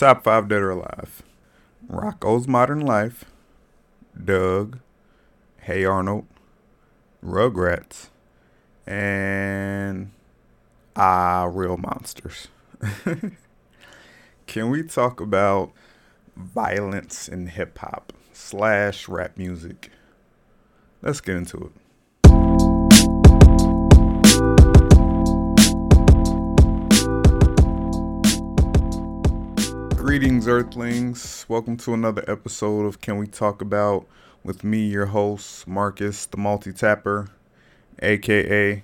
Top five dead or alive. Rocko's Modern Life, Doug, Hey Arnold, Rugrats, and Ah Real Monsters. Can we talk about violence in hip hop slash rap music? Let's get into it. Greetings, Earthlings. Welcome to another episode of Can We Talk About with me, your host, Marcus, the multi tapper, aka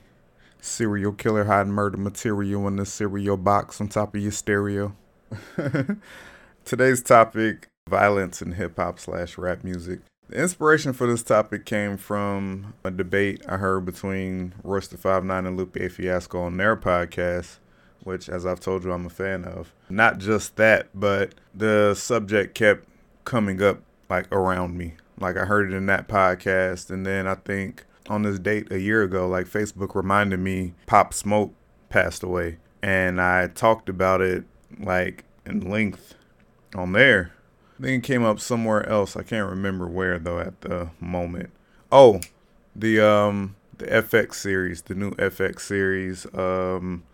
serial killer hiding murder material in the cereal box on top of your stereo. Today's topic violence in hip hop slash rap music. The inspiration for this topic came from a debate I heard between Royce Five Nine and Lupe Fiasco on their podcast which, as I've told you, I'm a fan of. Not just that, but the subject kept coming up like around me. Like I heard it in that podcast, and then I think on this date a year ago, like Facebook reminded me Pop Smoke passed away, and I talked about it like in length on there. Then it came up somewhere else. I can't remember where though at the moment. Oh, the um the FX series, the new FX series. Um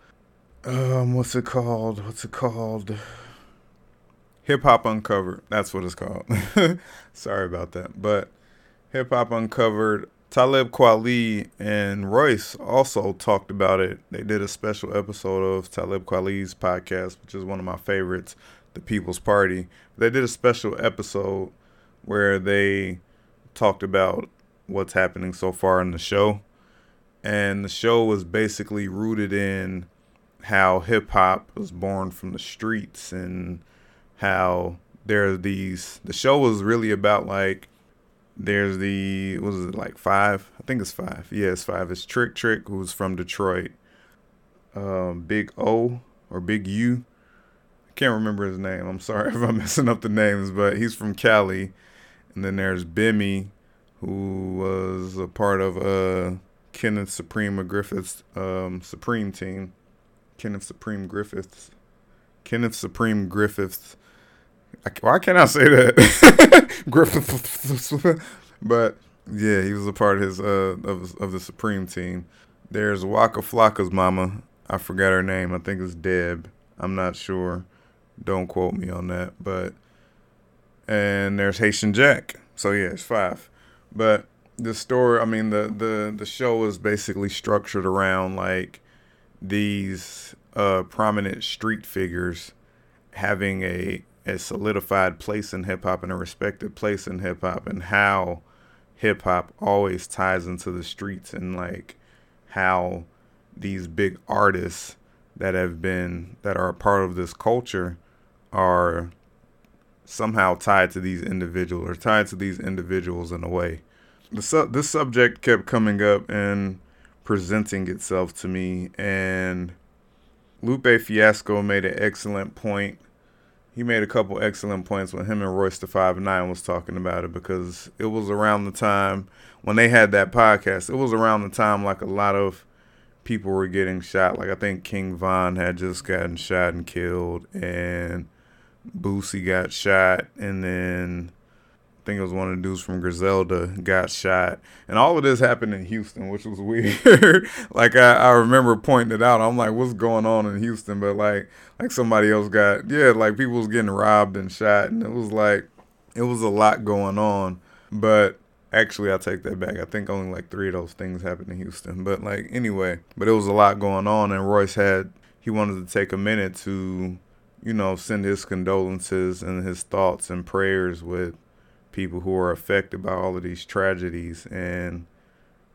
um, what's it called? What's it called? Hip Hop Uncovered. That's what it's called. Sorry about that. But Hip Hop Uncovered. Talib Kweli and Royce also talked about it. They did a special episode of Talib Kweli's podcast, which is one of my favorites, The People's Party. They did a special episode where they talked about what's happening so far in the show. And the show was basically rooted in how hip hop was born from the streets and how there are these the show was really about like there's the was it like five? I think it's five. Yeah it's five. It's trick trick who's from detroit. Um big o or big u. I can't remember his name. I'm sorry if i'm messing up the names but he's from cali. And then there's bimmy who was a part of uh kenneth supreme griffith's um supreme team Kenneth Supreme Griffiths. Kenneth Supreme Griffiths. I, why can't I say that? Griffiths. but yeah, he was a part of his uh of of the Supreme team. There's Waka Flocka's mama. I forgot her name. I think it's Deb. I'm not sure. Don't quote me on that. But and there's Haitian Jack. So yeah, it's five. But the story, I mean, the the the show is basically structured around like these uh, prominent street figures having a, a solidified place in hip hop and a respected place in hip hop, and how hip hop always ties into the streets, and like how these big artists that have been that are a part of this culture are somehow tied to these individuals or tied to these individuals in a way. The su- this subject kept coming up and presenting itself to me. And Lupe Fiasco made an excellent point. He made a couple excellent points when him and Royce da Five Nine was talking about it because it was around the time when they had that podcast. It was around the time like a lot of people were getting shot. Like I think King Von had just gotten shot and killed, and Boosie got shot, and then I think it was one of the dudes from Griselda got shot, and all of this happened in Houston, which was weird. like I, I remember pointing it out. I'm like, what's going on in Houston? But like, like somebody else got, yeah, like people was getting robbed and shot, and it was like, it was a lot going on. But actually, I take that back. I think only like three of those things happened in Houston. But like anyway, but it was a lot going on, and Royce had he wanted to take a minute to, you know, send his condolences and his thoughts and prayers with people who are affected by all of these tragedies and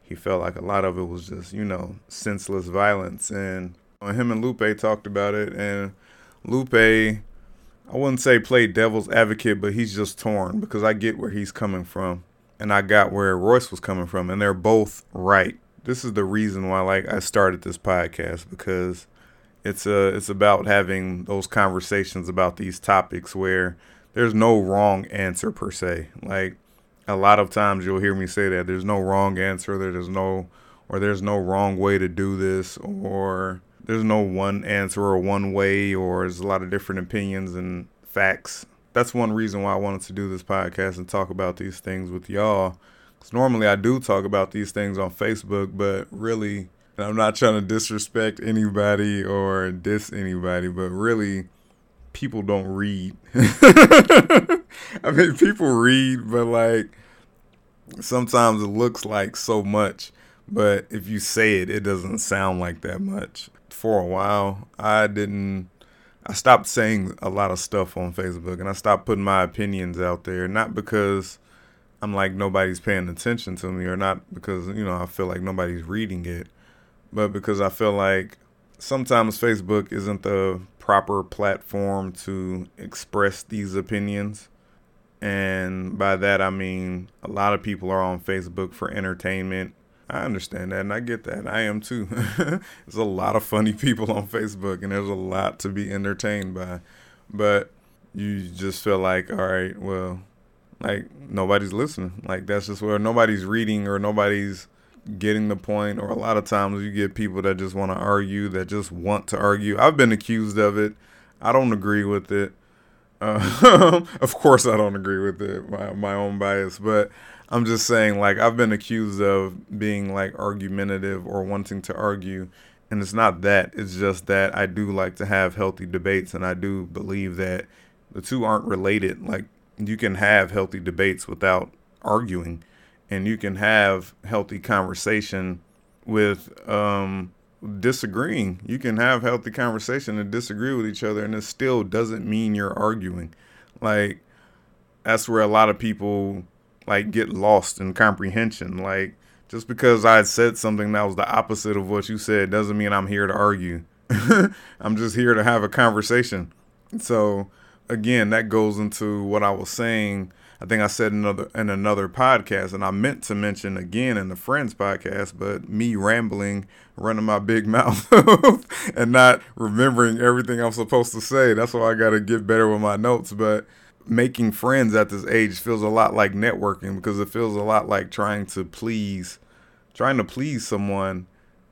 he felt like a lot of it was just you know senseless violence. And him and lupe talked about it and lupe i wouldn't say play devil's advocate but he's just torn because i get where he's coming from and i got where royce was coming from and they're both right. This is the reason why like i started this podcast because it's a it's about having those conversations about these topics where there's no wrong answer per se. Like a lot of times you'll hear me say that there's no wrong answer, there's no or there's no wrong way to do this or there's no one answer or one way or there's a lot of different opinions and facts. That's one reason why I wanted to do this podcast and talk about these things with y'all. Because normally I do talk about these things on Facebook, but really, and I'm not trying to disrespect anybody or diss anybody, but really, people don't read. I mean, people read, but like sometimes it looks like so much, but if you say it, it doesn't sound like that much. For a while, I didn't. I stopped saying a lot of stuff on Facebook and I stopped putting my opinions out there, not because I'm like nobody's paying attention to me or not because, you know, I feel like nobody's reading it, but because I feel like sometimes Facebook isn't the proper platform to express these opinions. And by that, I mean a lot of people are on Facebook for entertainment. I understand that and I get that. I am too. there's a lot of funny people on Facebook and there's a lot to be entertained by. But you just feel like, all right, well, like nobody's listening. Like that's just where nobody's reading or nobody's getting the point or a lot of times you get people that just want to argue that just want to argue. I've been accused of it. I don't agree with it. Uh, of course i don't agree with it my, my own bias but i'm just saying like i've been accused of being like argumentative or wanting to argue and it's not that it's just that i do like to have healthy debates and i do believe that the two aren't related. Like you can have healthy debates without arguing and you can have healthy conversation with um, disagreeing. You can have healthy conversation and disagree with each other, and it still doesn't mean you're arguing. Like that's where a lot of people like get lost in comprehension. Like just because I said something that was the opposite of what you said doesn't mean I'm here to argue. I'm just here to have a conversation. So again, that goes into what I was saying I think I said another in another podcast, and I meant to mention again in the Friends podcast, but me rambling, running my big mouth, and not remembering everything I'm supposed to say. That's why I got to get better with my notes. But making friends at this age feels a lot like networking because it feels a lot like trying to please, trying to please someone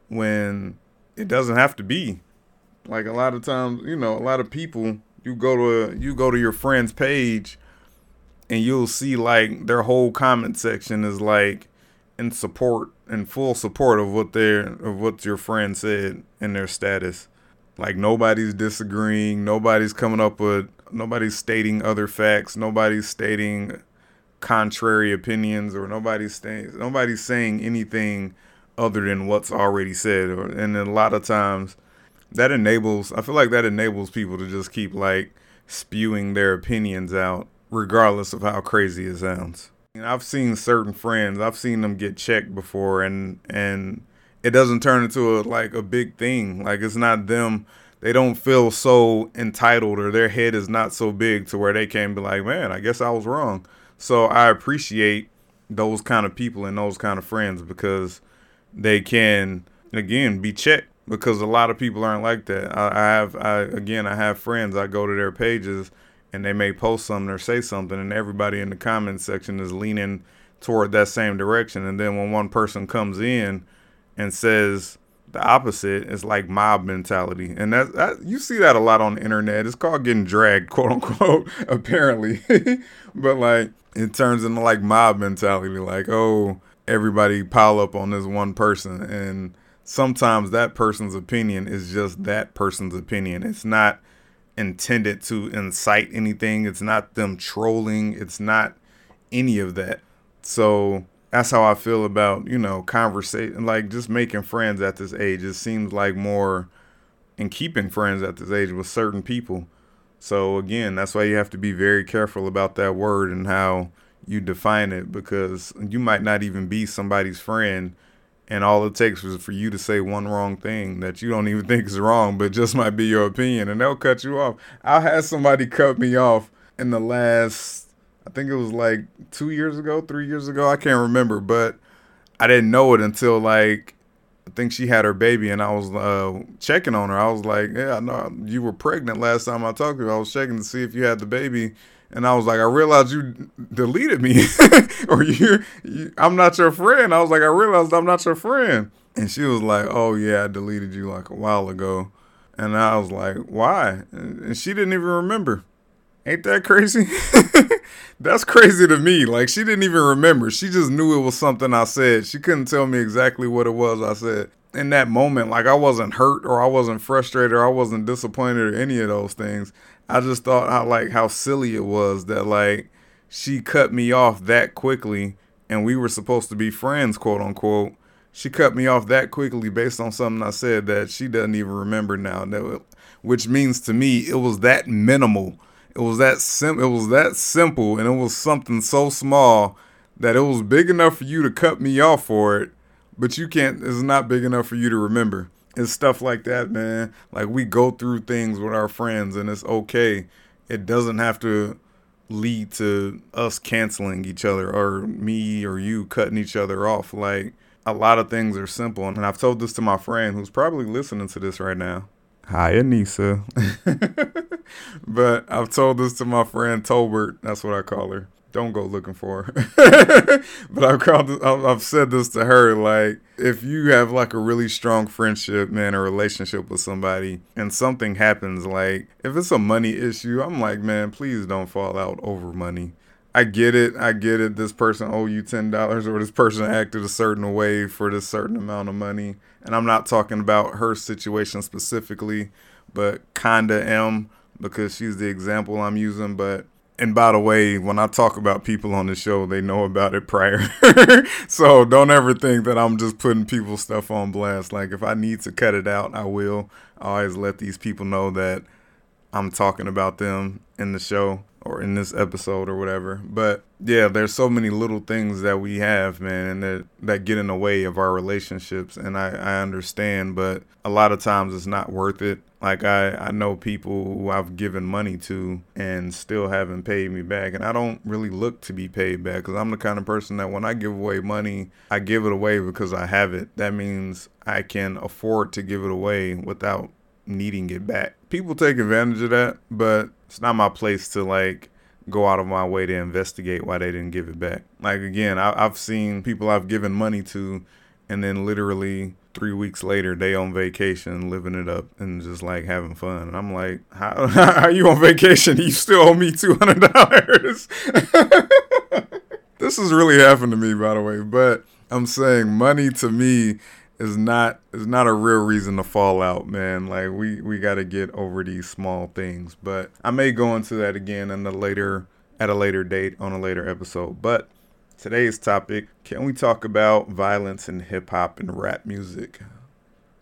when it doesn't have to be. Like a lot of times, you know, a lot of people you go to you go to your friend's page and you'll see like their whole comment section is like in support in full support of what their of what your friend said in their status. Like nobody's disagreeing, nobody's coming up with nobody's stating other facts, nobody's stating contrary opinions or nobody's saying nobody's saying anything other than what's already said and a lot of times that enables I feel like that enables people to just keep like spewing their opinions out regardless of how crazy it sounds. I've seen certain friends, I've seen them get checked before and and it doesn't turn into a like a big thing. Like it's not them they don't feel so entitled or their head is not so big to where they can be like, "Man, I guess I was wrong." So I appreciate those kind of people and those kind of friends because they can again be checked because a lot of people aren't like that. I, I have I again I have friends I go to their pages and they may post something or say something and everybody in the comment section is leaning toward that same direction. And then when one person comes in and says the opposite it's like mob mentality. And that, that you see that a lot on the internet. It's called getting dragged quote unquote apparently. But like it turns into like mob mentality like oh everybody pile up on this one person. And sometimes that person's opinion is just that person's opinion. It's not intended to incite anything. It's not them trolling. It's not any of that. So that's how I feel about, you know, conversation, like just making friends at this age. It seems like more in keeping friends at this age with certain people. So again, that's why you have to be very careful about that word and how you define it because you might not even be somebody's friend and all it takes was for you to say one wrong thing that you don't even think is wrong, but just might be your opinion, and they'll cut you off. I had somebody cut me off in the last, I think it was like two years ago, three years ago, I can't remember, but I didn't know it until like I think she had her baby, and I was uh, checking on her. I was like, "Yeah, I know you were pregnant last time I talked to you. I was checking to see if you had the baby." And I was like, I realized you deleted me, or you, you, I'm not your friend. I was like, I realized I'm not your friend, and she was like, Oh yeah, I deleted you like a while ago, and I was like, Why? And she didn't even remember. Ain't that crazy? That's crazy to me. Like she didn't even remember. She just knew it was something I said. She couldn't tell me exactly what it was I said. In that moment, like I wasn't hurt or I wasn't frustrated or I wasn't disappointed or any of those things. I just thought how like how silly it was that like she cut me off that quickly and we were supposed to be friends, quote unquote. She cut me off that quickly based on something I said that she doesn't even remember now. Which means to me it was that minimal it was that sim it was that simple and it was something so small that it was big enough for you to cut me off for it, but you can't it's not big enough for you to remember. It's stuff like that, man. Like we go through things with our friends and it's okay. It doesn't have to lead to us canceling each other or me or you cutting each other off. Like a lot of things are simple. And I've told this to my friend who's probably listening to this right now. Hi, Anissa. but I've told this to my friend Tolbert. That's what I call her. Don't go looking for her. but I've called. I've said this to her. Like, if you have like a really strong friendship, man, a relationship with somebody, and something happens, like if it's a money issue, I'm like, man, please don't fall out over money. I get it. I get it. This person owe you ten dollars, or this person acted a certain way for this certain amount of money. And I'm not talking about her situation specifically, but kinda am because she's the example I'm using. But and by the way, when I talk about people on the show, they know about it prior. so don't ever think that I'm just putting people's stuff on blast. Like if I need to cut it out, I will. I always let these people know that I'm talking about them in the show or in this episode or whatever. But yeah, there's so many little things that we have, man, and that that get in the way of our relationships. And I, I understand, but a lot of times it's not worth it. Like I, I know people who I've given money to and still haven't paid me back. And I don't really look to be paid back because I'm the kind of person that when I give away money, I give it away because I have it. That means I can afford to give it away without needing it back. People take advantage of that, but it's not my place to like go out of my way to investigate why they didn't give it back. Like again, I, have seen people I've given money to, and then literally three weeks later they on vacation, living it up and just like having fun. And I'm like, how, how are you on vacation? You still owe me two hundred dollars. this has really happened to me, by the way. But I'm saying money to me is not is not a real reason to fall out, man. Like we we got to get over these small things. But I may go into that again in a later at a later date on a later episode. But today's topic, can we talk about violence in hip hop and rap music?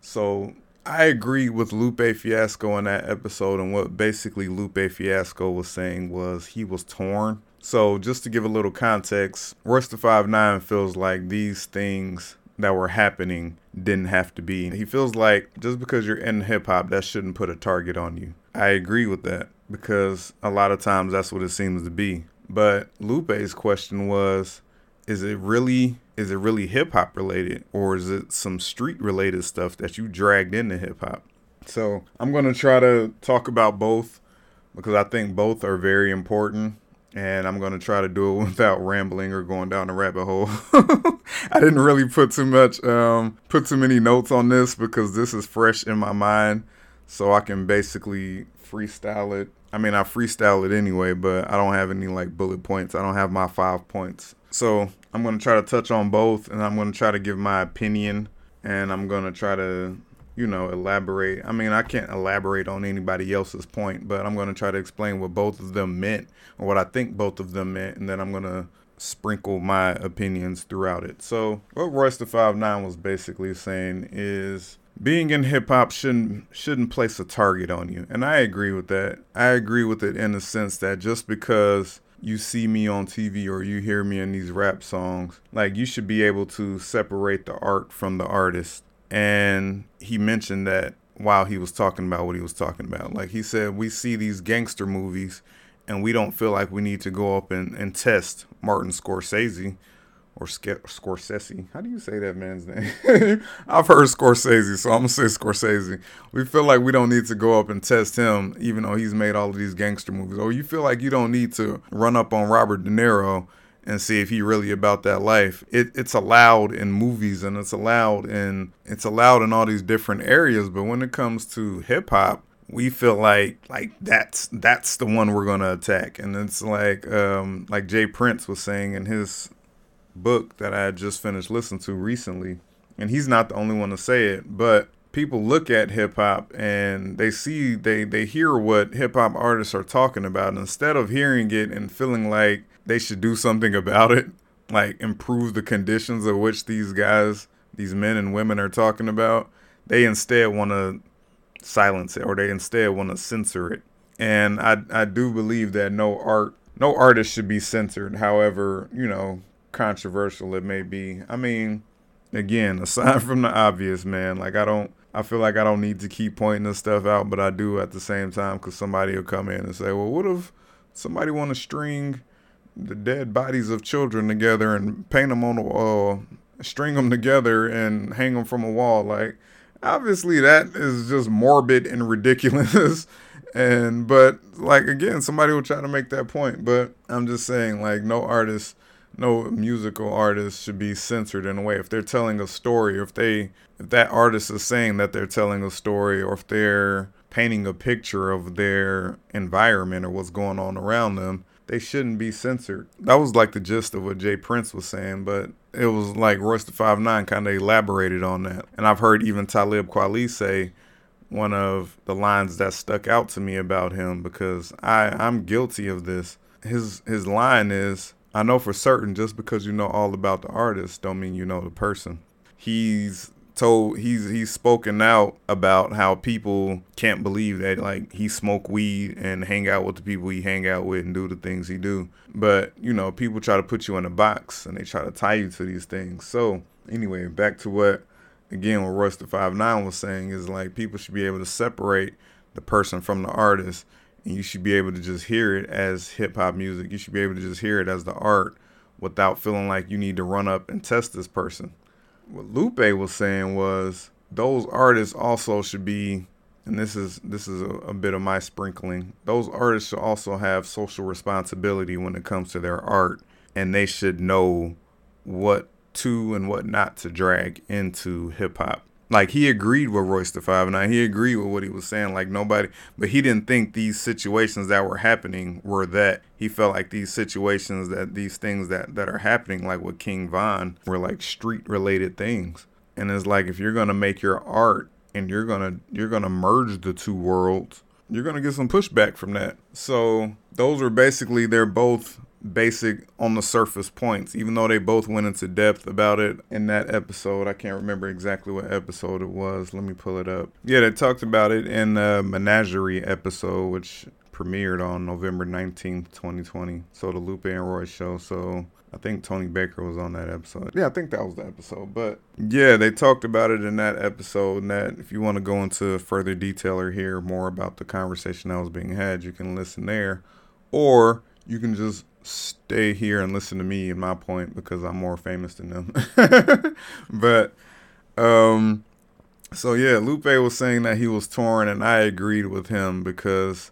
So I agree with Lupe Fiasco in that episode, and what basically Lupe Fiasco was saying was he was torn. So just to give a little context, Royce da Five Nine feels like these things that were happening didn't have to be. He feels like just because you're in hip hop, that shouldn't put a target on you. I agree with that because a lot of times that's what it seems to be. But Lupe's question was is it really is it really hip hop related or is it some street related stuff that you dragged into hip hop? So, I'm to try to talk about both because I think both are very important and I'm gonna try to do it without rambling or going down a rabbit hole. I didn't really put too much, um, put too many notes on this because this is fresh in my mind, so I can basically freestyle it. I mean, I freestyle it anyway, but I don't have any like bullet points. I don't have my five points, so I'm gonna try to touch on both, and I'm gonna try to give my opinion, and I'm gonna try to you know, elaborate. I mean, I can't elaborate on anybody else's point, but I'm going to try to explain what both of them meant or what I think both of them meant, and then I'm going to sprinkle my opinions throughout it. So, what Royce da Five Nine was basically saying is being in hip hop shouldn't shouldn't place a target on you, and I agree with that. I agree with it in the sense that just because you see me on TV or you hear me in these rap songs, like you should be able to separate the art from the artist and he mentioned that while he was talking about what he was talking about. Like he said, we see these gangster movies and we don't feel like we need to go up and, and test Martin Scorsese or Sc- Scorsese. How do you say that man's name? I've heard Scorsese, so I'm gonna say Scorsese. We feel like we don't need to go up and test him, even though he's made all of these gangster movies. Or you feel like you don't need to run up on Robert De Niro and see if he really about that life. It, it's allowed in movies and it's allowed in it's allowed in all these different areas, but when it comes to hip hop, we feel like like that's that's the one we're gonna attack. And it's like um like J. Prince was saying in his book that I had just finished listening to recently, and he's not the only one to say it, but people look at hip hop and they see they they hear what hip hop artists are talking about instead of hearing it and feeling like they should do something about it, like improve the conditions of which these guys, these men and women are talking about. They instead want to silence it or they instead want to censor it. And I I do believe that no art no artist should be censored, however, you know, controversial it may be. I mean, again, aside from the obvious, man, like I don't I feel like I don't need to keep pointing this stuff out, but I do at the same time because somebody will come in and say, well, what if somebody want to string the dead bodies of children together and paint them on a, wall, string them together and hang them from a wall? Like, obviously, that is just morbid and ridiculous. and, but like, again, somebody will try to make that point, but I'm just saying, like, no artist no musical artist should be censored in a way. If they're telling a story if they if that artist is saying that they're telling a story or if they're painting a picture of their environment or what's going on around them they shouldn't be censored. That was like the gist of what J. Prince was saying but it was like Royce da Five Nine kind of elaborated on that. And I've heard even Talib Kweli say one of the lines that stuck out to me about him because I I'm guilty of this. His his line is I know for certain just because you know all about the artist don't mean you know the person. He's told he's he's spoken out about how people can't believe that like he smoke weed and hang out with the people he hang out with and do the things he do. But, you know, people try to put you in a box and they try to tie you to these things. So anyway, back to what again what Royce da Five Nine was saying is like people should be able to separate the person from the artist and you should be able to just hear it as hip hop music. You should be able to just hear it as the art without feeling like you need to run up and test this person. What Lupe was saying was those artists also should be and this is this is a, a, bit of my sprinkling. Those artists should also have social responsibility when it comes to their art and they should know what to and what not to drag into hip hop like he agreed with Royce da Five Nine. He agreed with what he was saying. Like nobody, but he didn't think these situations that were happening were that. He felt like these situations that these things that that are happening, like with King Von, were like street related things. And it's like if you're gonna make your art and you're gonna you're gonna merge the two worlds, you're gonna get some pushback from that. So those are basically they're both basic on the surface points, even though they both went into depth about it in that episode. I can't remember exactly what episode it was. Let me pull it up. Yeah, they talked about it in the Menagerie episode, which premiered on November 19th, 2020. So the Lupe and Royce show. So I think Tony Baker was on that episode. Yeah, I think that was the episode. But yeah, they talked about it in that episode. And that if you want to go into further detail or hear more about the conversation that was being had, you can listen there. Or you can just stay here and listen to me and my point because I'm more famous than them. but um so yeah, Lupe was saying that he was torn and I agreed with him because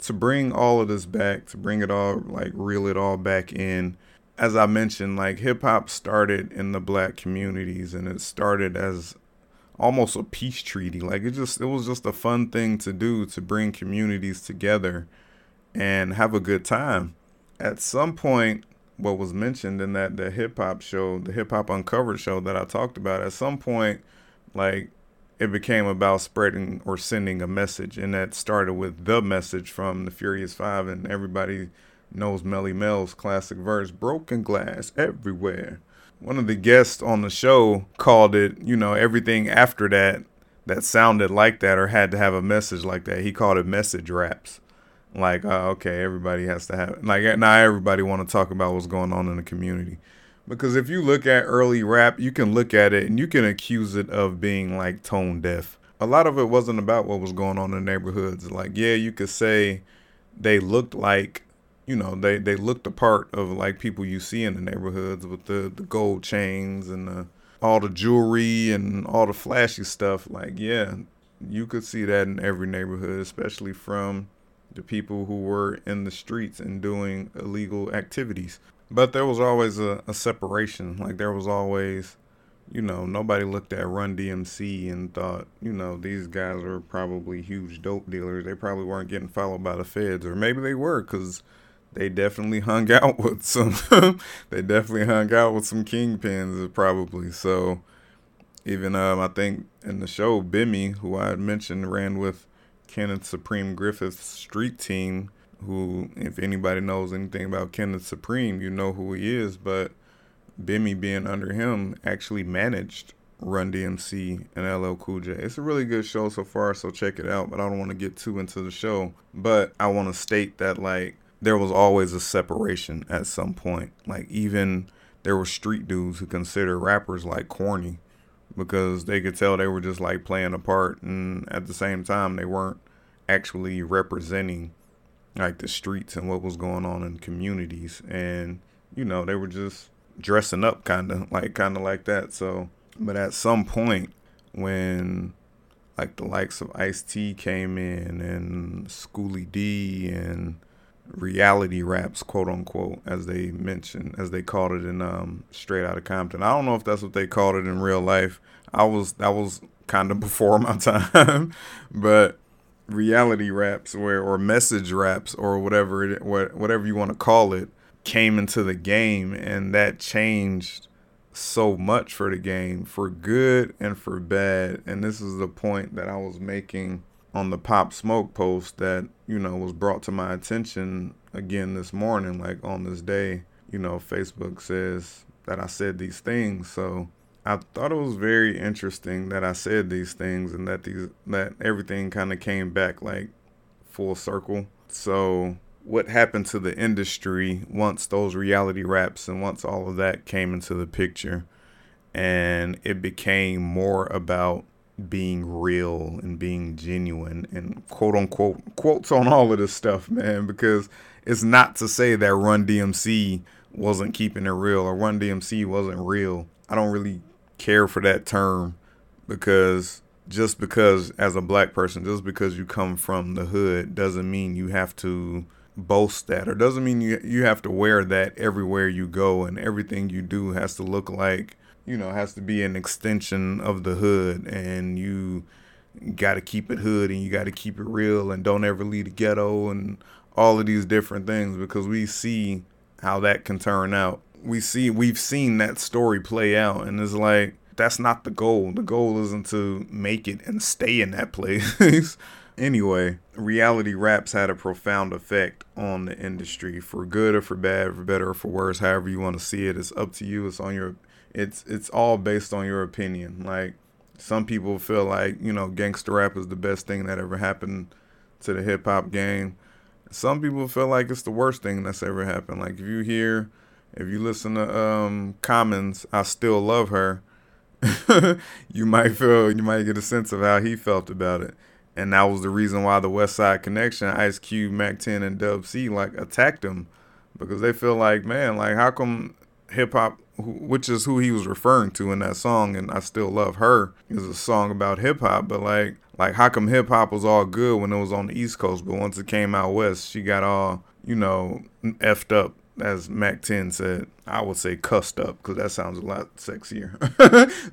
to bring all of this back, to bring it all like reel it all back in, as I mentioned, like hip hop started in the black communities and it started as almost a peace treaty. Like it just it was just a fun thing to do to bring communities together and have a good time at some point, what was mentioned in that the hip hop show, the hip hop uncovered show that I talked about, at some point, like it became about spreading or sending a message, and that started with the message from the Furious Five, and everybody knows Melle Mel's classic verse, "Broken glass everywhere." One of the guests on the show called it, you know, everything after that that sounded like that or had to have a message like that. He called it message raps like uh, okay everybody has to have like not everybody want to talk about what's going on in the community. Because if you look at early rap you can look at it and you can accuse it of being like tone deaf. A lot of it wasn't about what was going on in the neighborhoods. Like yeah you could say they looked like you know they they looked the part of like people you see in the neighborhoods with the the gold chains and the all the jewelry and all the flashy stuff. Like yeah you could see that in every neighborhood especially from the people who were in the streets and doing illegal activities. But there was always a, a separation. Like there was always you know, nobody looked at Run DMC and thought, you know, these guys are probably huge dope dealers. They probably weren't getting followed by the feds, or maybe they were, because they definitely hung out with some. they definitely hung out with some kingpins, probably. So, even um, I think in the show, Bimmy, who I had mentioned, ran with Kenneth Supreme Griffith's street team. Who, if anybody knows anything about Kenneth Supreme, you know who he is, but Bimmy being under him actually managed Run DMC and LL Cool J. It's a really good show so far, so check it out. But I don't want to get too into the show. But I want to state that like there was always a separation at some point. Like even there were street dudes who consider rappers like corny because they could tell they were just like playing a part, and at the same time they weren't actually representing like the streets and what was going on in communities and you know they were just dressing up kind of like kind of like that. So, but at some point when like the likes of Ice T came in and Schoolly D and reality raps, quote unquote, as they mentioned, as they called it in um, Straight Outta Compton. I don't know if that's what they called it in real life. I was that was kind of before my time, but reality raps or or message raps or whatever it whatever you want to call it came into the game and that changed so much for the game for good and for bad and this is the point that I was making on the pop smoke post that you know was brought to my attention again this morning like on this day you know Facebook says that I said these things. So I thought it was very interesting that I said these things and that these that everything kind of came back like full circle. So what happened to the industry once those reality raps and once all of that came into the picture and it became more about being real and being genuine and quote unquote quotes on all of this stuff, man, because it's not to say that Run DMC wasn't keeping it real or Run DMC wasn't real. I don't really care for that term because just because as a black person, just because you come from the hood doesn't mean you have to boast that or doesn't mean you you have to wear that everywhere you go and everything you do has to look like you know has to be an extension of the hood and you got to keep it hood and you got to keep it real and don't ever leave the ghetto and all of these different things because we see how that can turn out we see we've seen that story play out and it's like that's not the goal the goal isn't to make it and stay in that place Anyway, reality raps had a profound effect on the industry for good or for bad, for better or for worse, however you want to see it. It's up to you. It's on your it's it's all based on your opinion. Like some people feel like, you know, gangster rap is the best thing that ever happened to the hip hop game. Some people feel like it's the worst thing that's ever happened. Like if you hear if you listen to um Common's, I still love her, you might feel you might get a sense of how he felt about it and that was the reason why the West Side Connection, Ice Cube, Mack 10, and Dub C like attacked him because they feel like, man, like how come hip hop, which is who he was referring to in that song, and I still love her, is a song about hip hop, but like, like how come hip hop was all good when it was on the East Coast, but once it came out west, she got all you know effed up as Mack 10 said, I would say cussed up because that sounds a lot sexier.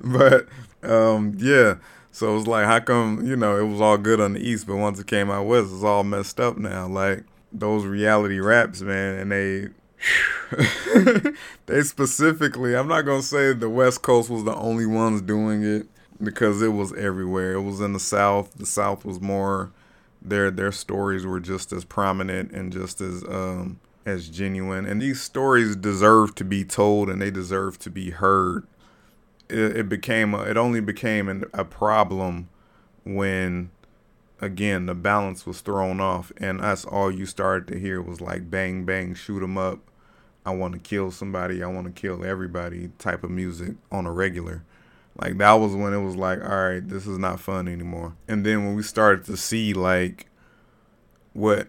but um, yeah, so it was like, how come, you know, it was all good on the East, but once it came out West, it's all messed up now. Like those reality raps, man, and they they specifically, I'm not gonna say the West Coast was the only ones doing it because it was everywhere. It was in the South. The South was more their their stories were just as prominent and just as um as genuine. And these stories deserve to be told and they deserve to be heard it, it became a, it only became an, a problem when again the balance was thrown off and us all you started to hear was like bang bang shoot 'em up i want to kill somebody i want to kill everybody type of music on a regular. Like that was when it was like all right this is not fun anymore. And then when we started to see like what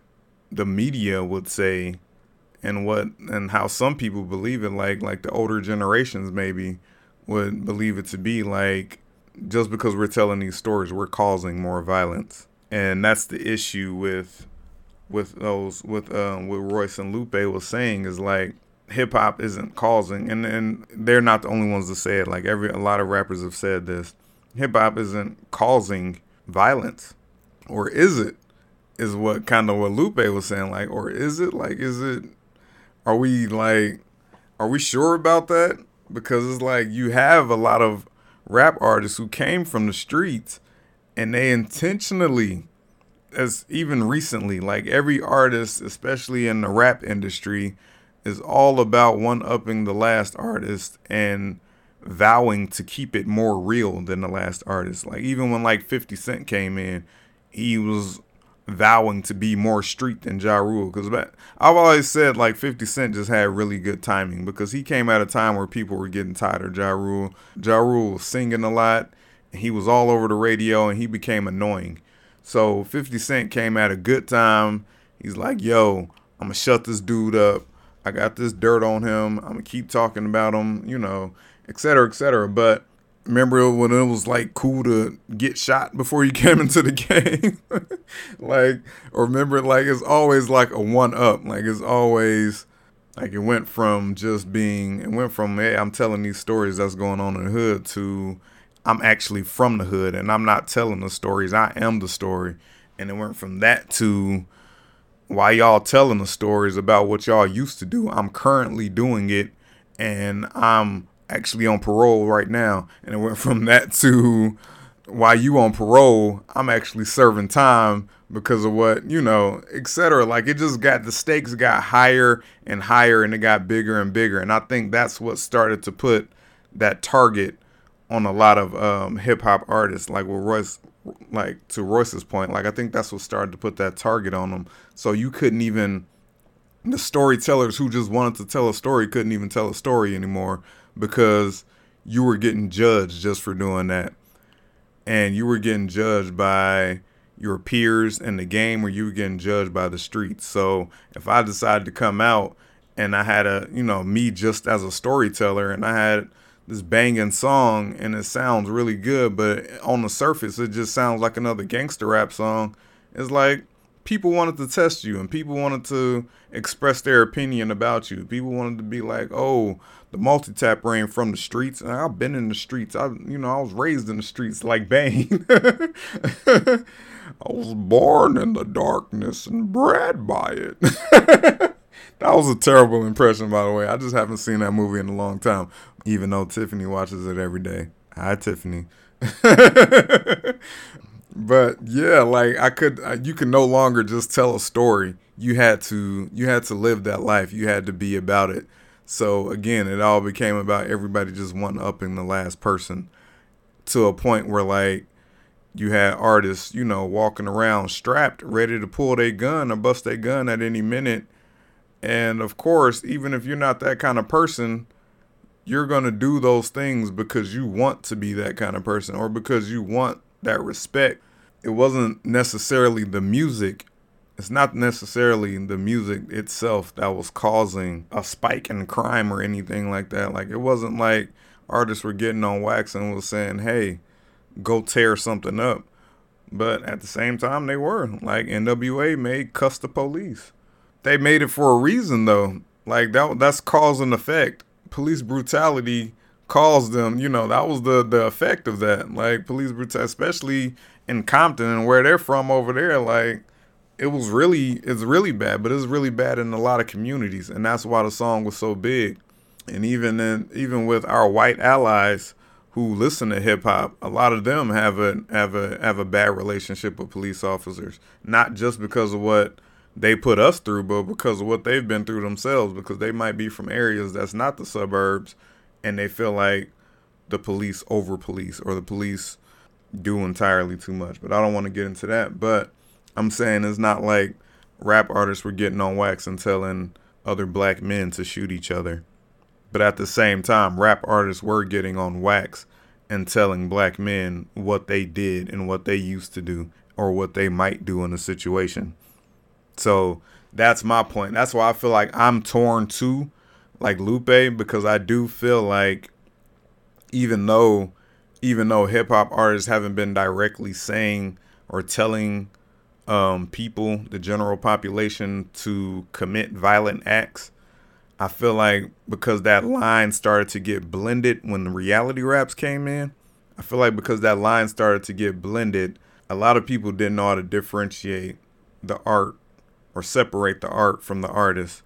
the media would say and what and how some people believe it like like the older generations maybe would believe it to be like just because we're telling these stories, we're causing more violence, and that's the issue with with those with um what Royce and Lupe was saying is like hip hop isn't causing, and and they're not the only ones to say it. Like every a lot of rappers have said this. Hip hop isn't causing violence, or is it? Is what kind of what Lupe was saying. Like, or is it? Like, is it? Are we like? Are we sure about that? Because it's like you have a lot of rap artists who came from the streets, and they intentionally as even recently, like every artist, especially in the rap industry, is all about one upping the last artist and vowing to keep it more real than the last artist. Like even when like 50 Cent came in, he was vowing to be more street than Ja Rule. Because I've always said like 50 Cent just had really good timing because he came at a time where people were getting tired of Ja Rule. Ja Rule was singing a lot. He was all over the radio and he became annoying. So 50 Cent came at a good time. He's like, yo, I'm going to shut this dude up. I got this dirt on him. I'm gonna keep talking about him, you know, et cetera, et cetera. But remember when it was like cool to get shot before you came into the game? like, or remember, like, it's always like a one up. Like, it's always like it went from just being, it went from, hey, I'm telling these stories that's going on in the hood to I'm actually from the hood and I'm not telling the stories. I am the story. And it went from that to, why y'all telling the stories about what y'all used to do. I'm currently doing it and I'm actually on parole right now. And it went from that to why you on parole, I'm actually serving time because of what, you know, etc. Like it just got the stakes got higher and higher and it got bigger and bigger. And I think that's what started to put that target on a lot of um, hip hop artists, like with Royce like to Royce's point, like I think that's what started to put that target on them. So you couldn't even the storytellers who just wanted to tell a story couldn't even tell a story anymore because you were getting judged just for doing that. And you were getting judged by your peers in the game or you were getting judged by the streets. So if I decided to come out and I had a, you know, me just as a storyteller and I had this banging song and it sounds really good, but on the surface it just sounds like another gangster rap song. It's like people wanted to test you and people wanted to express their opinion about you. People wanted to be like, "Oh, the multi-tap ran from the streets." And I've been in the streets. I, you know, I was raised in the streets like Bane. I was born in the darkness and bred by it. That was a terrible impression, by the way. I just haven't seen that movie in a long time, even though Tiffany watches it every day. Hi, Tiffany. but yeah, like I could, you can no longer just tell a story. You had to, you had to live that life. You had to be about it. So again, it all became about everybody just one upping the last person to a point where like you had artists, you know, walking around strapped, ready to pull their gun or bust their gun at any minute and of course, even if you're not that kind of person, you're going to do those things because you want to be that kind of person or because you want that respect. It wasn't necessarily the music. It's not necessarily the music itself that was causing a spike in crime or anything like that. Like, it wasn't like artists were getting on wax and was saying, hey, go tear something up. But at the same time, they were. Like, NWA made Cuss the Police they made it for a reason though. Like that that's cause and effect. Police brutality caused them, you know, that was the the effect of that. Like police brutality, especially in Compton and where they're from over there, like it was really it's really bad, but it's really bad in a lot of communities, and that's why the song was so big. And even in even with our white allies who listen to hip hop, a lot of them have a have a have a bad relationship with police officers, not just because of what they put us through, but because of what they've been through themselves, because they might be from areas that's not the suburbs and they feel like the police over police or the police do entirely too much. But I don't want to get into that. But I'm saying it's not like rap artists were getting on wax and telling other black men to shoot each other. But at the same time, rap artists were getting on wax and telling black men what they did and what they used to do or what they might do in a situation. So that's my point. That's why I feel like I'm torn too, like Lupe, because I do feel like even though even though hip hop artists haven't been directly saying or telling um, people, the general population, to commit violent acts, I feel like because that line started to get blended when the reality raps came in, I feel like because that line started to get blended, a lot of people didn't know how to differentiate the art or separate the art from the artist.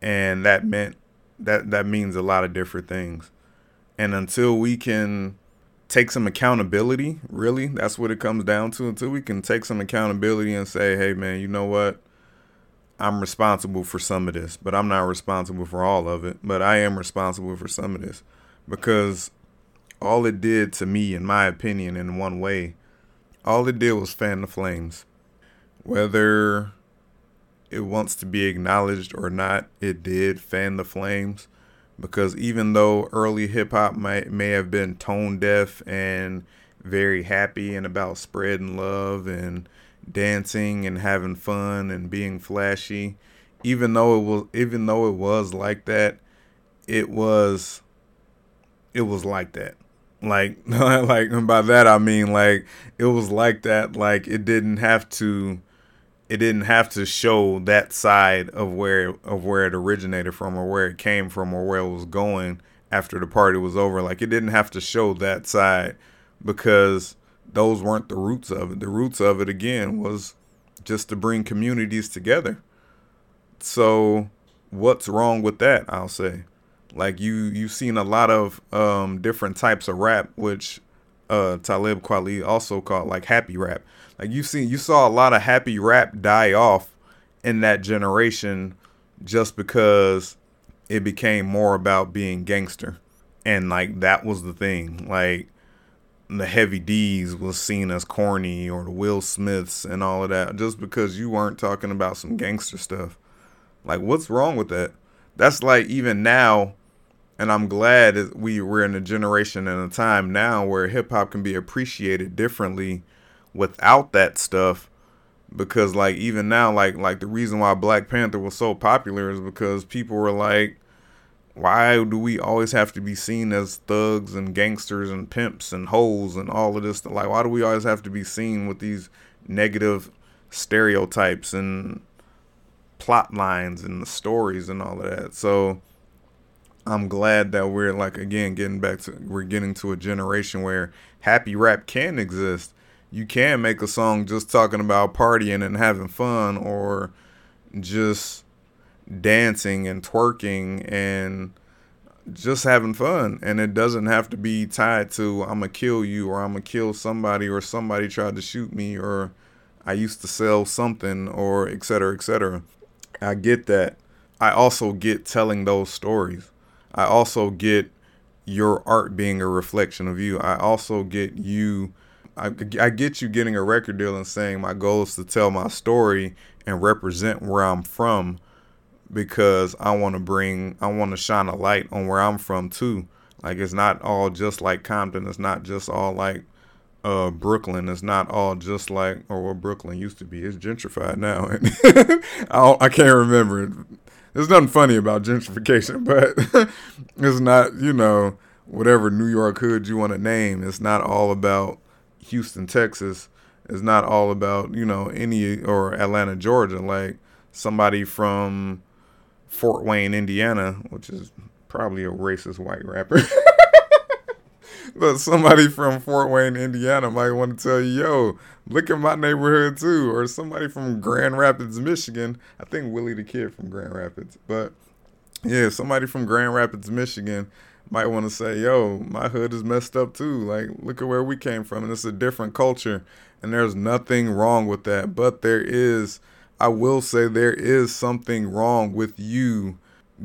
And that meant that that means a lot of different things. And until we can take some accountability, really, that's what it comes down to. Until we can take some accountability and say, hey, man, you know what? I'm responsible for some of this, but I'm not responsible for all of it. But I am responsible for some of this because all it did to me, in my opinion, in one way, all it did was fan the flames. Whether it wants to be acknowledged or not, it did fan the flames because even though early hip hop might may have been tone deaf and very happy and about spreading love and dancing and having fun and being flashy, even though it was even though it was like that, it was it was like that. Like like by that I mean like it was like that like it didn't have to it didn't have to show that side of where of where it originated from or where it came from or where it was going after the party was over. Like it didn't have to show that side because those weren't the roots of it. The roots of it again was just to bring communities together. So what's wrong with that? I'll say. Like you you've seen a lot of um, different types of rap, which uh, Talib Kweli also called like happy rap. Like you've seen, you saw a lot of happy rap die off in that generation just because it became more about being gangster, and like that was the thing. Like the Heavy D's was seen as corny, or the Will Smiths and all of that, just because you weren't talking about some gangster stuff. Like, what's wrong with that? That's like even now, and I'm glad we we're in a generation and a time now where hip hop can be appreciated differently without that stuff because like even now like like the reason why Black Panther was so popular is because people were like why do we always have to be seen as thugs and gangsters and pimps and hoes and all of this like why do we always have to be seen with these negative stereotypes and plot lines and the stories and all of that? So I'm glad that we're like again getting back to we're getting to a generation where happy rap can exist you can make a song just talking about partying and having fun or just dancing and twerking and just having fun. And it doesn't have to be tied to i'm gonna kill you or i'm gonna kill somebody or somebody tried to shoot me or i used to sell something or etc etc i get that. I also get telling those stories. I also get your art being a reflection of you. I also get you I, I get you getting a record deal and saying my goal is to tell my story and represent where I'm from because I want to bring, I want to shine a light on where I'm from too. Like it's not all just like Compton. It's not just all like uh, Brooklyn. It's not all just like or what Brooklyn used to be. It's gentrified now. I, I can't remember. There's nothing funny about gentrification, but it's not you know whatever New York hood you want to name. It's not all about Houston, Texas is not all about, you know, any or Atlanta, Georgia. Like somebody from Fort Wayne, Indiana, which is probably a racist white rapper. but somebody from Fort Wayne, Indiana might want to tell you, yo, look at my neighborhood too. Or somebody from Grand Rapids, Michigan. I think Willie the Kid from Grand Rapids. But yeah, somebody from Grand Rapids, Michigan might want to say, yo, my hood is messed up too. Like, look at where we came from. And it's a different culture. And there's nothing wrong with that. But there is, I will say, there is something wrong with you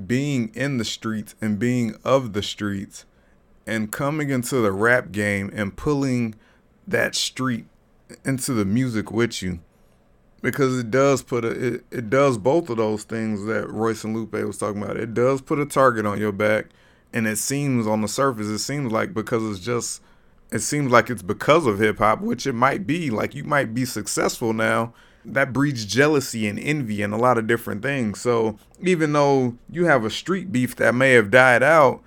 being in the streets and being of the streets and coming into the rap game and pulling that street into the music with you because it does put a it, it does both of those things that Royce and Lupe was talking about. It does put a target on your back and it seems on the surface it seems like because it's just it seems like it's because of hip hop, which it might be. Like you might be successful now. That breeds jealousy and envy and a lot of different things. So even though you have a street beef that may have died out,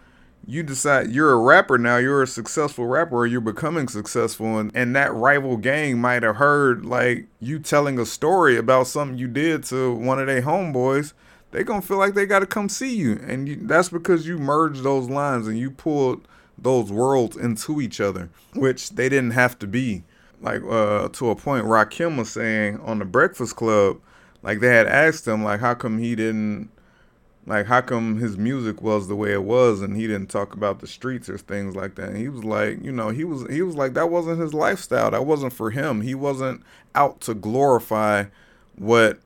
you decide you're a rapper now, you're a successful rapper, or you're becoming successful, and, and that rival gang might have heard like you telling a story about something you did to one of their homeboys they gonna feel like they gotta come see you, and you, that's because you merged those lines and you pulled those worlds into each other, which they didn't have to be. Like uh, to a point, Rakim was saying on the Breakfast Club, like they had asked him, like, how come he didn't, like, how come his music was the way it was, and he didn't talk about the streets or things like that. And he was like, you know, he was he was like that wasn't his lifestyle. That wasn't for him. He wasn't out to glorify what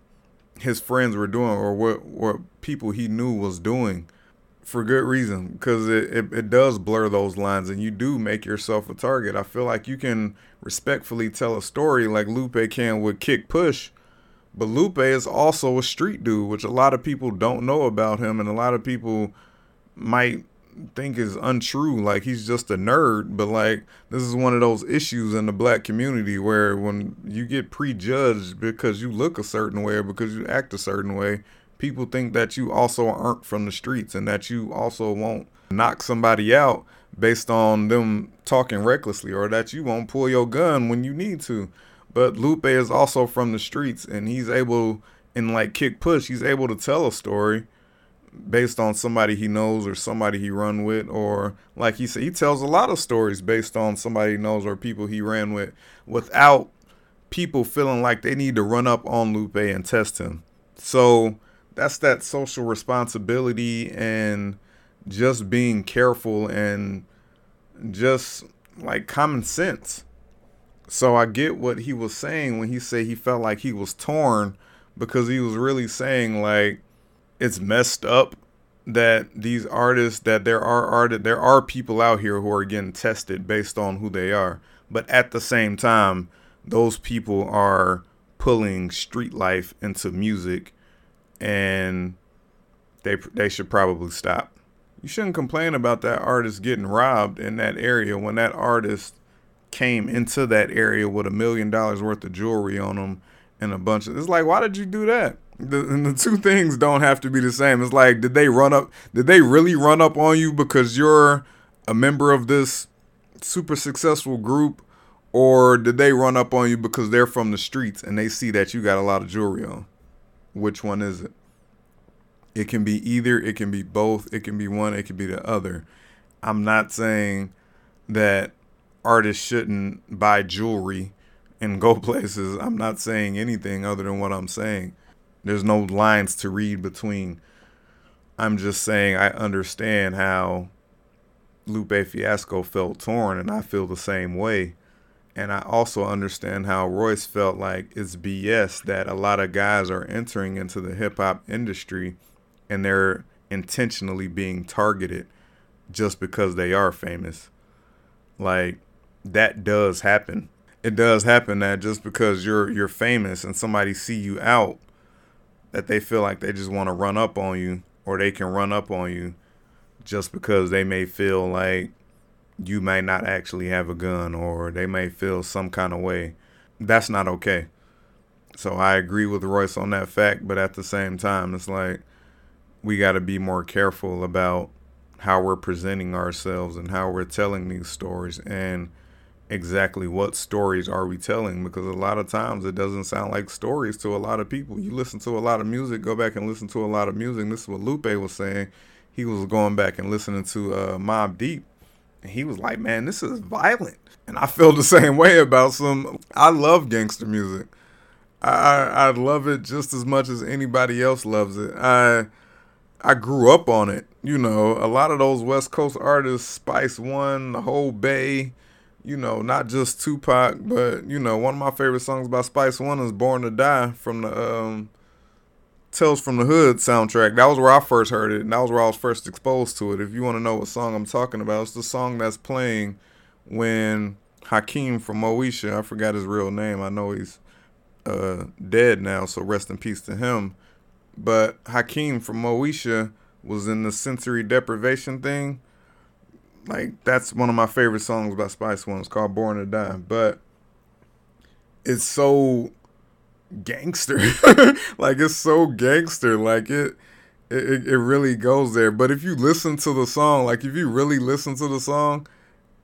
his friends were doing or what what people he knew was doing for good reason because it, it, it, does blur those lines and you do make yourself a target. I feel like you can respectfully tell a story like Lupe can with Kick Push, but Lupe is also a street dude, which a lot of people don't know about him and a lot of people might think is untrue. Like he's just a nerd, but like this is one of those issues in the black community where when you get prejudged because you look a certain way or because you act a certain way, people think that you also aren't from the streets and that you also won't knock somebody out based on them talking recklessly or that you won't pull your gun when you need to. But Lupe is also from the streets and he's able in like kick push, he's able to tell a story based on somebody he knows or somebody he run with or like he said he tells a lot of stories based on somebody he knows or people he ran with without people feeling like they need to run up on Lupe and test him. So that's that social responsibility and just being careful and just like common sense. So I get what he was saying when he said he felt like he was torn because he was really saying like it's messed up that these artists that there are art there are people out here who are getting tested based on who they are. But at the same time those people are pulling street life into music and they they should probably stop. You shouldn't complain about that artist getting robbed in that area when that artist came into that area with a million dollars worth of jewelry on them and a bunch of it's like why did you do that the, the two things don't have to be the same. It's like, did they run up? Did they really run up on you because you're a member of this super successful group, or did they run up on you because they're from the streets and they see that you got a lot of jewelry on? Which one is it? It can be either. It can be both. It can be one. It can be the other. I'm not saying that artists shouldn't buy jewelry and go places. I'm not saying anything other than what I'm saying. There's no lines to read between. I'm just saying I understand how Lupe Fiasco felt torn, and I feel the same way. And I also understand how Royce felt like it's BS that a lot of guys are entering into the hip hop industry and they're intentionally being targeted just because they are famous. Like that does happen. It does happen that just because you're you're famous and somebody see you out that they feel like they just want to run up on you or they can run up on you just because they may feel like you may not actually have a gun or they may feel some kind of way. That's not okay. So I agree with Royce on that fact, but at the same time, it's like we got to be more careful about how we're presenting ourselves and how we're telling these stories and exactly what stories are we telling because a lot of times it doesn't sound like stories to a lot of people. You listen to a lot of music, go back and listen to a lot of music. This is what Lupe was saying. He was going back and listening to uh, Mobb Deep, and he was like, "Man, this is violent." And I feel the same way about some. I love gangster music. I I love it just as much as anybody else loves it. I I grew up on it. You know, a lot of those West Coast artists, Spice One, the whole Bay you know, not just Tupac, but you know, one of my favorite songs by Spice One is "Born to Die" from the um, "Tales from the Hood" soundtrack. That was where I first heard it, and that was where I was first exposed to it. If you want to know what song I'm talking about, it's the song that's playing when Hakeem from Moesha, I forgot his real name. I know he's uh, dead now, so rest in peace to him. But Hakeem from Moesha was in the sensory deprivation thing like that's one of my favorite songs by Spice One. It's called Born to Die. But it's so gangster. like it's so gangster. Like it, it it really goes there. But if you listen to the song, like if you really listen to the song,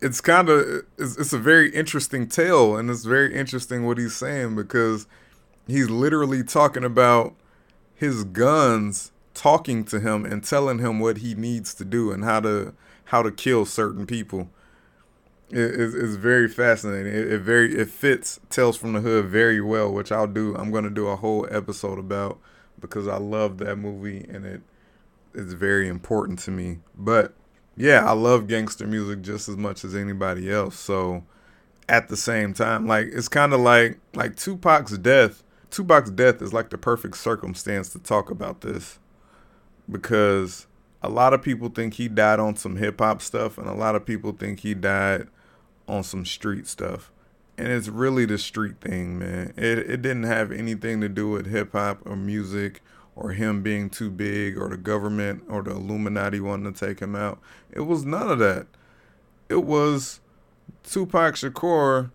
it's kind of it's, it's a very interesting tale, and it's very interesting what he's saying because he's literally talking about his guns talking to him and telling him what he needs to do and how to how to kill certain people. It is is very fascinating. It, it, very it fits Tales from the Hood very well, which I'll do. I'm gonna do a whole episode about because I love that movie and it is very important to me. But yeah, I love gangster music just as much as anybody else. So at the same time, like it's kind of like like Tupac's death. Tupac's death is like the perfect circumstance to talk about this because a lot of people think he died on some hip hop stuff and a lot of people think he died on some street stuff. And it's really the street thing, man. It it didn't have anything to do with hip hop or music or him being too big or the government or the Illuminati wanting to take him out. It was none of that. It was Tupac Shakur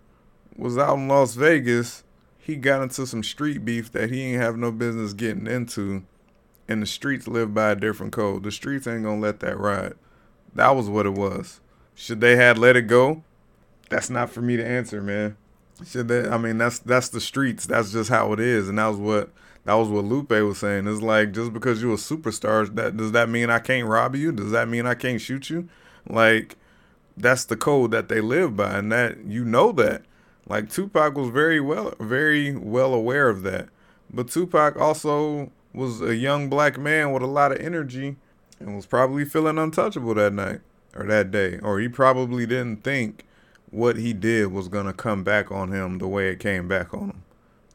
was out in Las Vegas. He got into some street beef that he ain't have no business getting into. And the streets live by a different code. The streets ain't gonna let that ride. That was what it was. Should they had let it go? That's not for me to answer, man. Should they I mean that's that's the streets. That's just how it is. And that was what that was what Lupe was saying. It's like just because you're a superstar, that does that mean I can't rob you? Does that mean I can't shoot you? Like that's the code that they live by, and that you know that. Like Tupac was very well, very well aware of that. But Tupac also was a young black man with a lot of energy, and was probably feeling untouchable that night or that day, or he probably didn't think what he did was gonna come back on him the way it came back on him.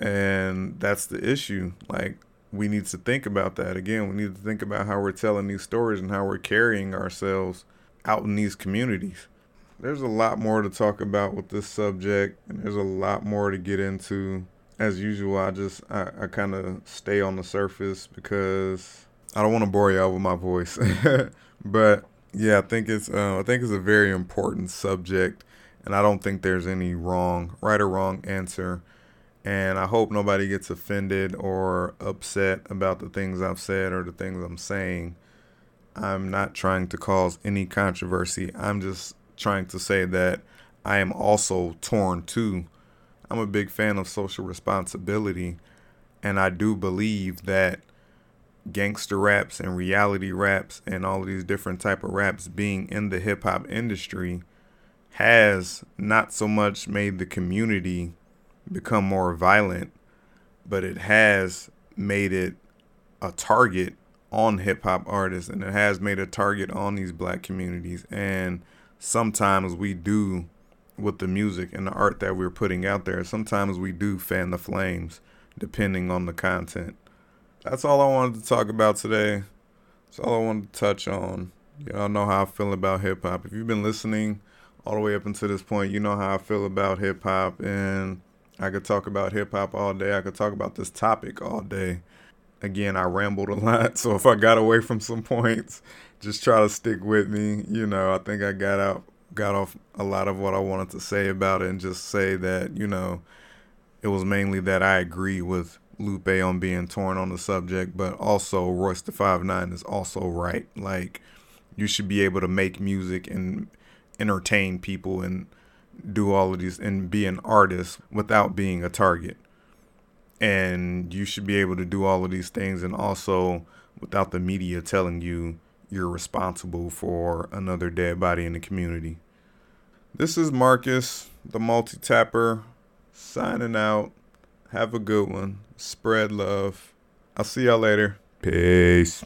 And that's the issue. Like, we need to think about that. Again, we need to think about how we're telling these stories and how we're carrying ourselves out in these communities. There's a lot more to talk about with this subject, and there's a lot more to get into. As usual, I just I, I kind of stay on the surface because I don't want to bore y'all with my voice. but yeah, I think it's uh, I think it's a very important subject, and I don't think there's any wrong, right or wrong answer and I hope nobody gets offended or upset about the things I've said or the things I'm saying. I'm not trying to cause any controversy. I'm just trying to say that I am also torn too. I'm a big fan of social responsibility, and I do believe that gangster raps and reality raps and all of these different type of raps being in the hip hop industry has not so much made the community become more violent, but it has made it a target on hip hop artists and it has made a target on these black communities. And sometimes we do with the music and the art that we're putting out there, sometimes we do fan the flames depending on the content. That's all I wanted to talk about today. That's all I wanted to touch on. Y'all know how I feel about hip hop. If you've been listening all the way up until this point, you know how I feel about hip hop and I could talk about hip hop all day. I could talk about this topic all day. Again, I rambled a lot, so if I got away from some points, just try to stick with me. You know, I think I got out got off a lot of what I wanted to say about it and just say that, you know, it was mainly that I agree with Lupe on being torn on the subject, but also Royce da Five Nine is also right. Like you should be able to make music and entertain people and do all of these and be an artist without being a target. And you should be able to do all of these things and also without the media telling you you're responsible for another dead body in the community. This is Marcus, the multi tapper, signing out. Have a good one. Spread love. I'll see y'all later. Peace.